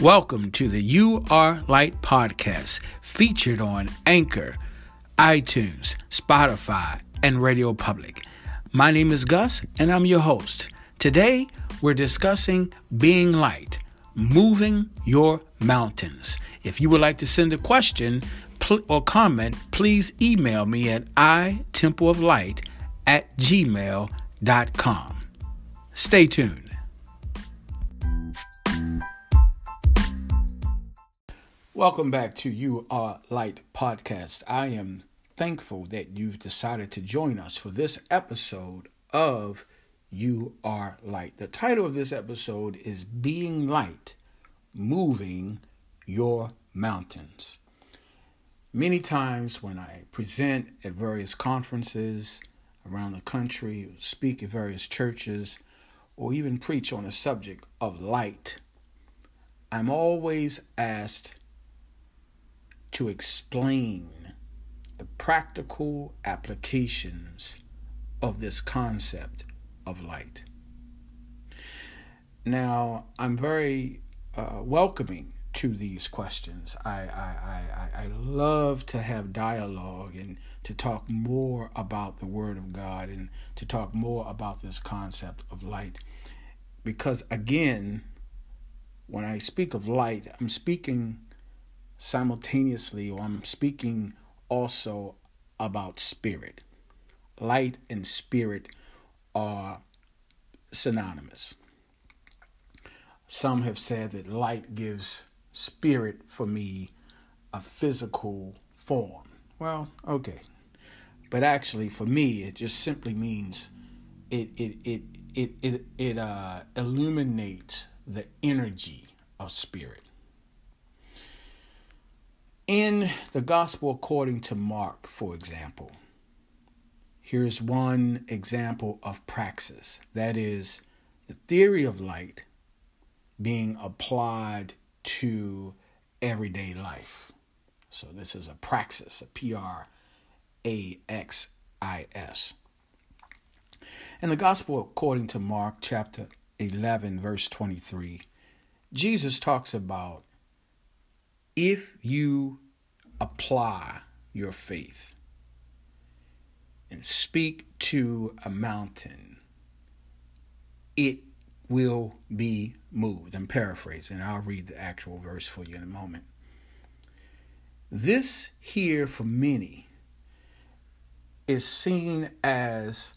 Welcome to the You Are Light podcast, featured on Anchor, iTunes, Spotify, and Radio Public. My name is Gus, and I'm your host. Today, we're discussing being light, moving your mountains. If you would like to send a question or comment, please email me at itempleoflight at gmail.com. Stay tuned. Welcome back to You Are Light podcast. I am thankful that you've decided to join us for this episode of You Are Light. The title of this episode is Being Light, Moving Your Mountains. Many times when I present at various conferences around the country, speak at various churches, or even preach on the subject of light, I'm always asked to explain the practical applications of this concept of light. Now, I'm very uh, welcoming to these questions. I, I, I, I love to have dialogue and to talk more about the Word of God and to talk more about this concept of light. Because again, when I speak of light, I'm speaking simultaneously, or I'm speaking also about spirit. Light and spirit are synonymous. Some have said that light gives spirit for me a physical form. Well, okay. But actually for me it just simply means it it it it it, it uh, illuminates the energy of spirit. In the Gospel according to Mark, for example, here's one example of praxis that is, the theory of light being applied to everyday life. So, this is a praxis, a P R A X I S. In the Gospel according to Mark, chapter 11, verse 23, Jesus talks about if you apply your faith and speak to a mountain, it will be moved. I'm paraphrasing. I'll read the actual verse for you in a moment. This here for many is seen as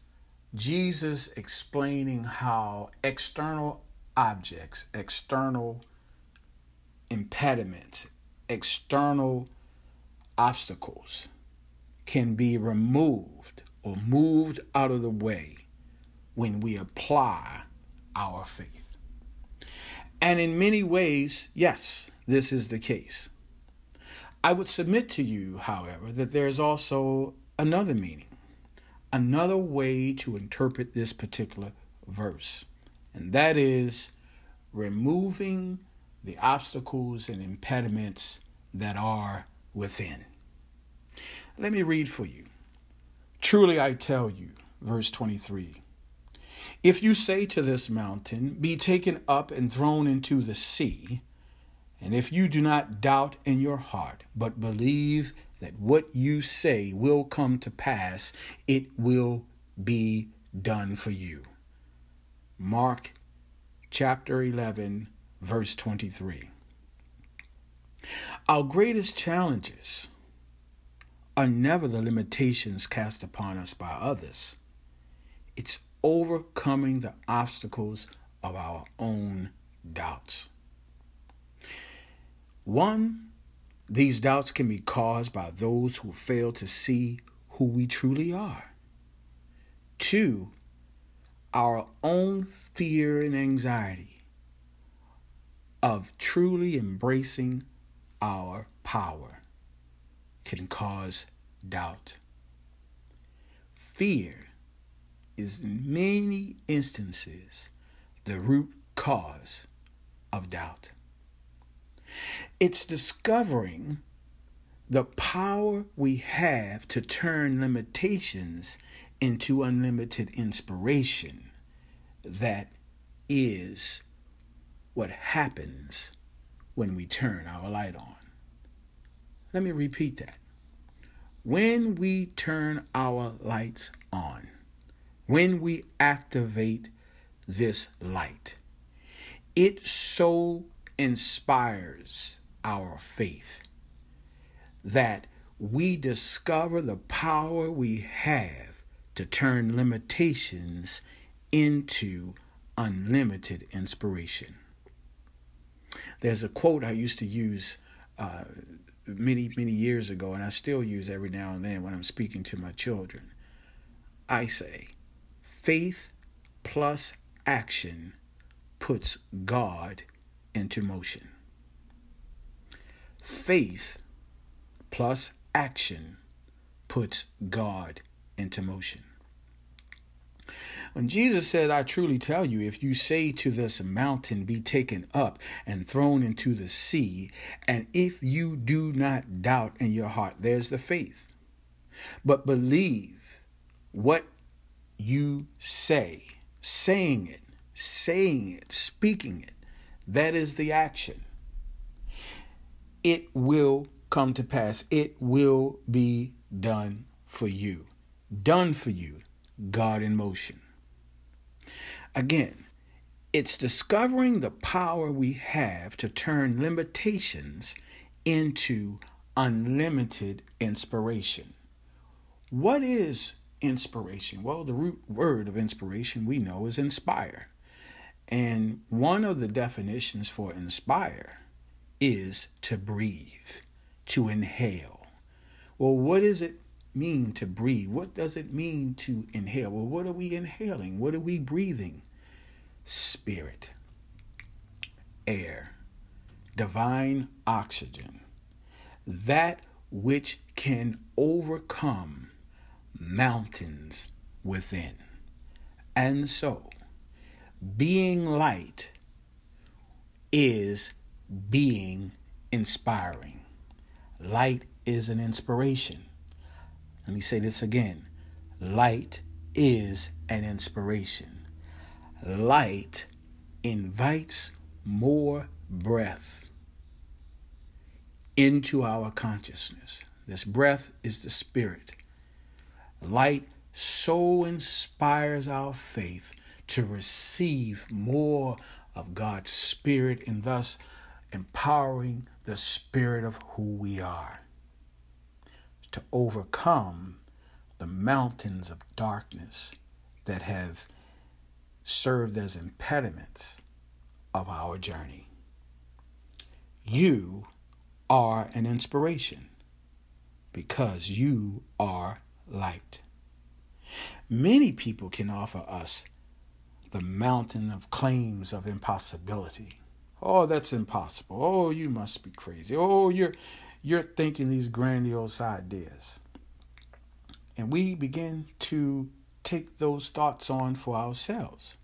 Jesus explaining how external objects, external impediments, external obstacles can be removed or moved out of the way when we apply our faith. And in many ways, yes, this is the case. I would submit to you, however, that there is also another meaning, another way to interpret this particular verse, and that is removing the obstacles and impediments that are within. Let me read for you. Truly I tell you, verse 23 If you say to this mountain, Be taken up and thrown into the sea, and if you do not doubt in your heart, but believe that what you say will come to pass, it will be done for you. Mark chapter 11, verse 23. Our greatest challenges are never the limitations cast upon us by others. It's overcoming the obstacles of our own doubts. One, these doubts can be caused by those who fail to see who we truly are. Two, our own fear and anxiety of truly embracing our power can cause doubt. Fear is in many instances the root cause of doubt. It's discovering the power we have to turn limitations into unlimited inspiration that is what happens when we turn our light on. Let me repeat that. When we turn our lights on, when we activate this light, it so inspires our faith that we discover the power we have to turn limitations into unlimited inspiration. There's a quote I used to use uh, many, many years ago, and I still use every now and then when I'm speaking to my children. I say, faith plus action puts God into motion. Faith plus action puts God into motion. When Jesus said, I truly tell you, if you say to this mountain, be taken up and thrown into the sea, and if you do not doubt in your heart, there's the faith. But believe what you say, saying it, saying it, speaking it, that is the action. It will come to pass. It will be done for you. Done for you. God in motion. Again, it's discovering the power we have to turn limitations into unlimited inspiration. What is inspiration? Well, the root word of inspiration we know is inspire. And one of the definitions for inspire is to breathe, to inhale. Well, what does it mean to breathe? What does it mean to inhale? Well, what are we inhaling? What are we breathing? Spirit, air, divine oxygen, that which can overcome mountains within. And so, being light is being inspiring. Light is an inspiration. Let me say this again light is an inspiration. Light invites more breath into our consciousness. This breath is the Spirit. Light so inspires our faith to receive more of God's Spirit and thus empowering the Spirit of who we are to overcome the mountains of darkness that have served as impediments of our journey. You are an inspiration because you are light. Many people can offer us the mountain of claims of impossibility. Oh, that's impossible. Oh, you must be crazy. Oh, you're you're thinking these grandiose ideas. And we begin to take those thoughts on for ourselves.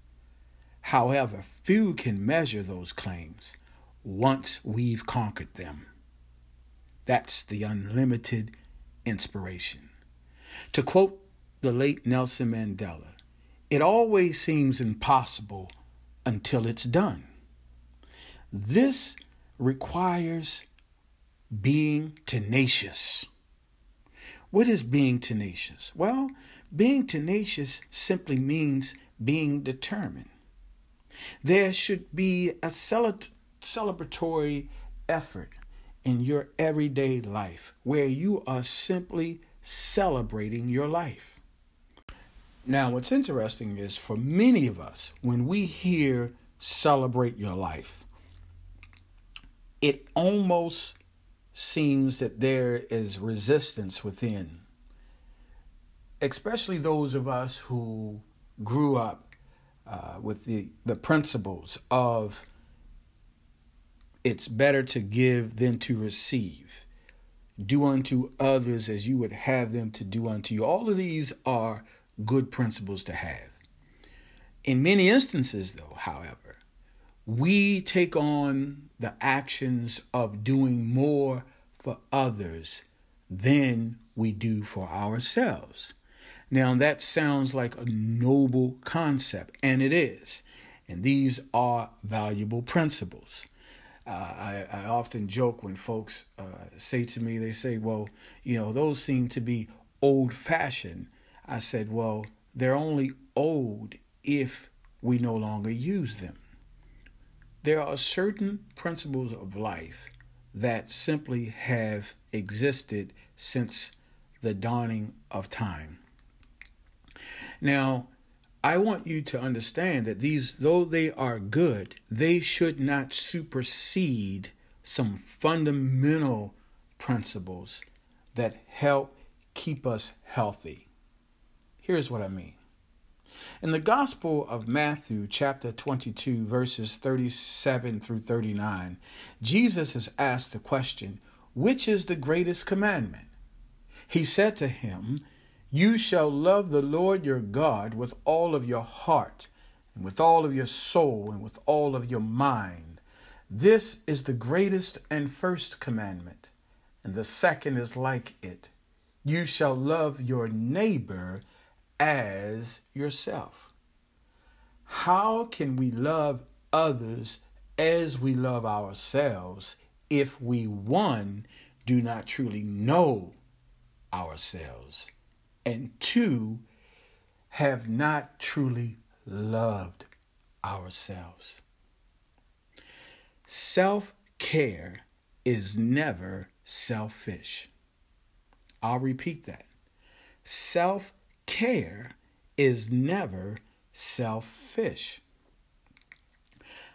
However, few can measure those claims once we've conquered them. That's the unlimited inspiration. To quote the late Nelson Mandela, it always seems impossible until it's done. This requires being tenacious. What is being tenacious? Well, being tenacious simply means being determined. There should be a celebratory effort in your everyday life where you are simply celebrating your life. Now, what's interesting is for many of us, when we hear celebrate your life, it almost seems that there is resistance within, especially those of us who grew up uh, with the, the principles of it's better to give than to receive. Do unto others as you would have them to do unto you. All of these are good principles to have. In many instances, though, however, we take on the actions of doing more for others than we do for ourselves. Now, that sounds like a noble concept, and it is. And these are valuable principles. uh, I, I often joke when folks uh, say to me, they say, well, you know, those seem to be old fashioned. I said, well, they're only old if we no longer use them. There are certain principles of life that simply have existed since the dawning of time. Now, I want you to understand that these, though they are good, they should not supersede some fundamental principles that help keep us healthy. Here's what I mean. In the Gospel of Matthew, chapter 22, verses 37 through 39, Jesus is asked the question, Which is the greatest commandment? He said to him, you shall love the Lord your God with all of your heart, and with all of your soul, and with all of your mind. This is the greatest and first commandment, and the second is like it. You shall love your neighbor as yourself. How can we love others as we love ourselves if we, one, do not truly know ourselves? and two, have not truly loved ourselves. Self care is never selfish. I'll repeat that. Self care is never selfish.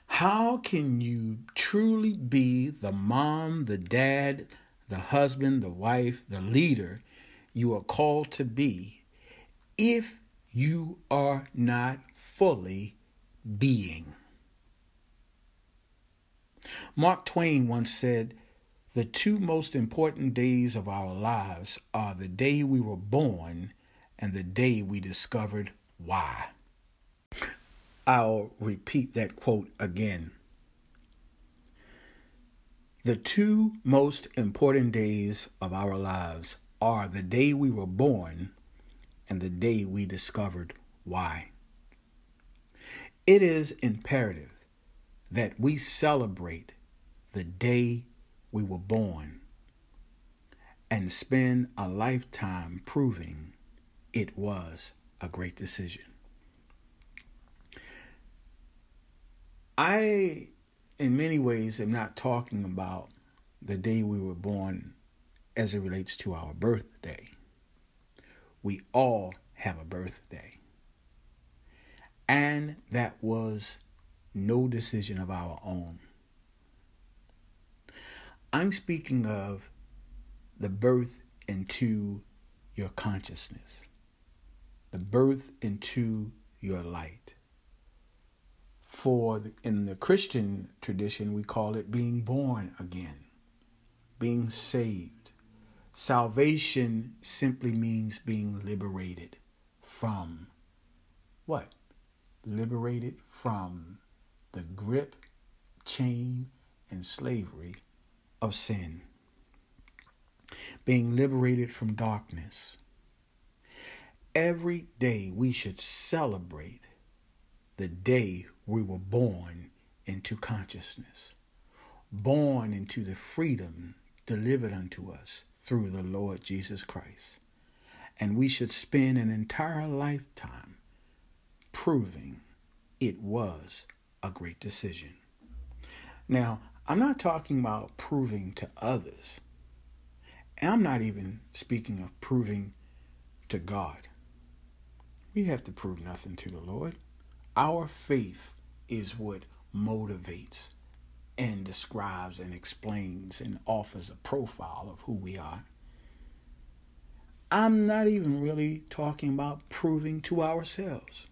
How can you truly be the mom, the dad, the husband, the wife, the leader you are called to be if you are not fully being. Mark Twain once said, The two most important days of our lives are the day we were born and the day we discovered why. I'll repeat that quote again. The two most important days of our lives are the day we were born and the day we discovered why. It is imperative that we celebrate the day we were born and spend a lifetime proving it was a great decision. I, in many ways, am not talking about the day we were born as it relates to our birthday. We all have a birthday. And that was no decision of our own. I'm speaking of the birth into your consciousness, the birth into your light. For in the Christian tradition, we call it being born again, being saved Salvation simply means being liberated from what? Liberated from the grip, chain, and slavery of sin. Being liberated from darkness. Every day we should celebrate the day we were born into consciousness, born into the freedom delivered unto us through the Lord Jesus Christ. And we should spend an entire lifetime proving it was a great decision. Now, I'm not talking about proving to others. I'm not even speaking of proving to God. We have to prove nothing to the Lord. Our faith is what motivates and describes and explains and offers a profile of who we are. I'm not even really talking about proving to ourselves.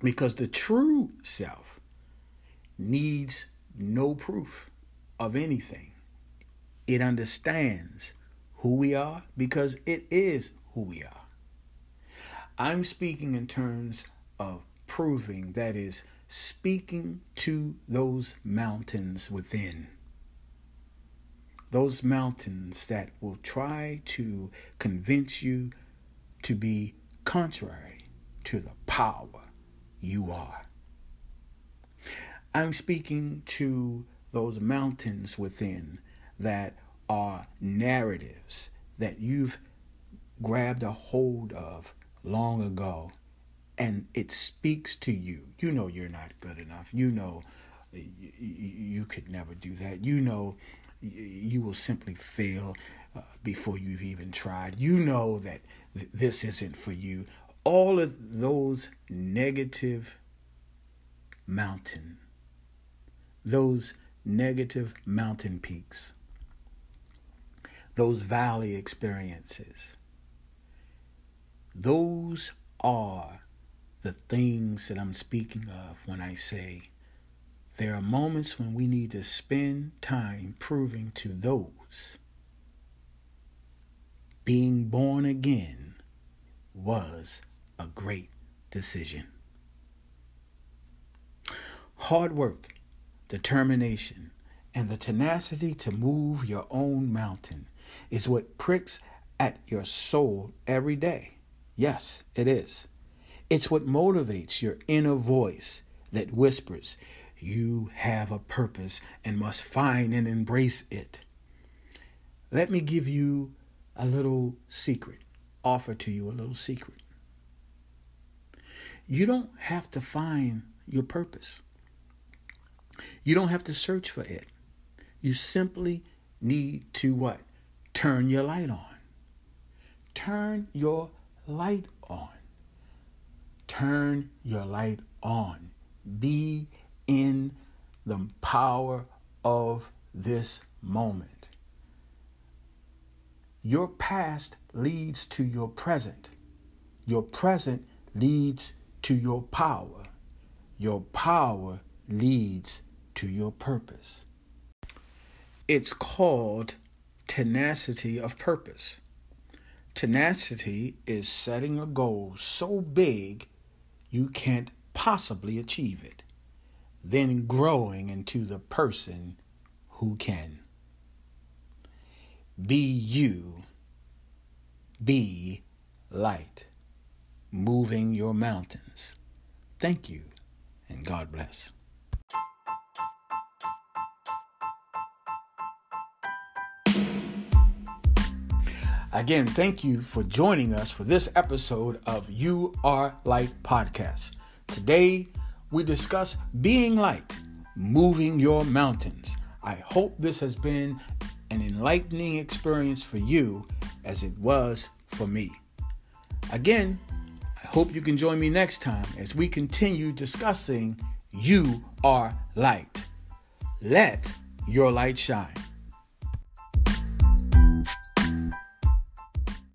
Because the true self needs no proof of anything. It understands who we are because it is who we are. I'm speaking in terms of proving, that is, speaking to those mountains within. Those mountains that will try to convince you to be contrary to the power you are. I'm speaking to those mountains within that are narratives that you've grabbed a hold of long ago and it speaks to you. You know you're not good enough. You know you you could never do that. You know you will simply fail uh, before you've even tried. You know that th- this isn't for you. All of those negative mountain, those negative mountain peaks, those valley experiences, those are the things that I'm speaking of when I say there are moments when we need to spend time proving to those being born again was a great decision. Hard work, determination, and the tenacity to move your own mountain is what pricks at your soul every day. Yes, it is. It's what motivates your inner voice that whispers, You have a purpose and must find and embrace it. Let me give you a little secret, offer to you a little secret. You don't have to find your purpose. You don't have to search for it. You simply need to what? Turn your light on. Turn your light on. Turn your light on. Be in the power of this moment. Your past leads to your present. Your present leads to your power. Your power leads to your purpose. It's called tenacity of purpose. Tenacity is setting a goal so big you can't possibly achieve it, then growing into the person who can. Be you, be light, moving your mountains. Thank you, and God bless. Again, thank you for joining us for this episode of You Are Light podcast. Today, we discuss being light, moving your mountains. I hope this has been an enlightening experience for you as it was for me. Again, I hope you can join me next time as we continue discussing You Are Light. Let your light shine.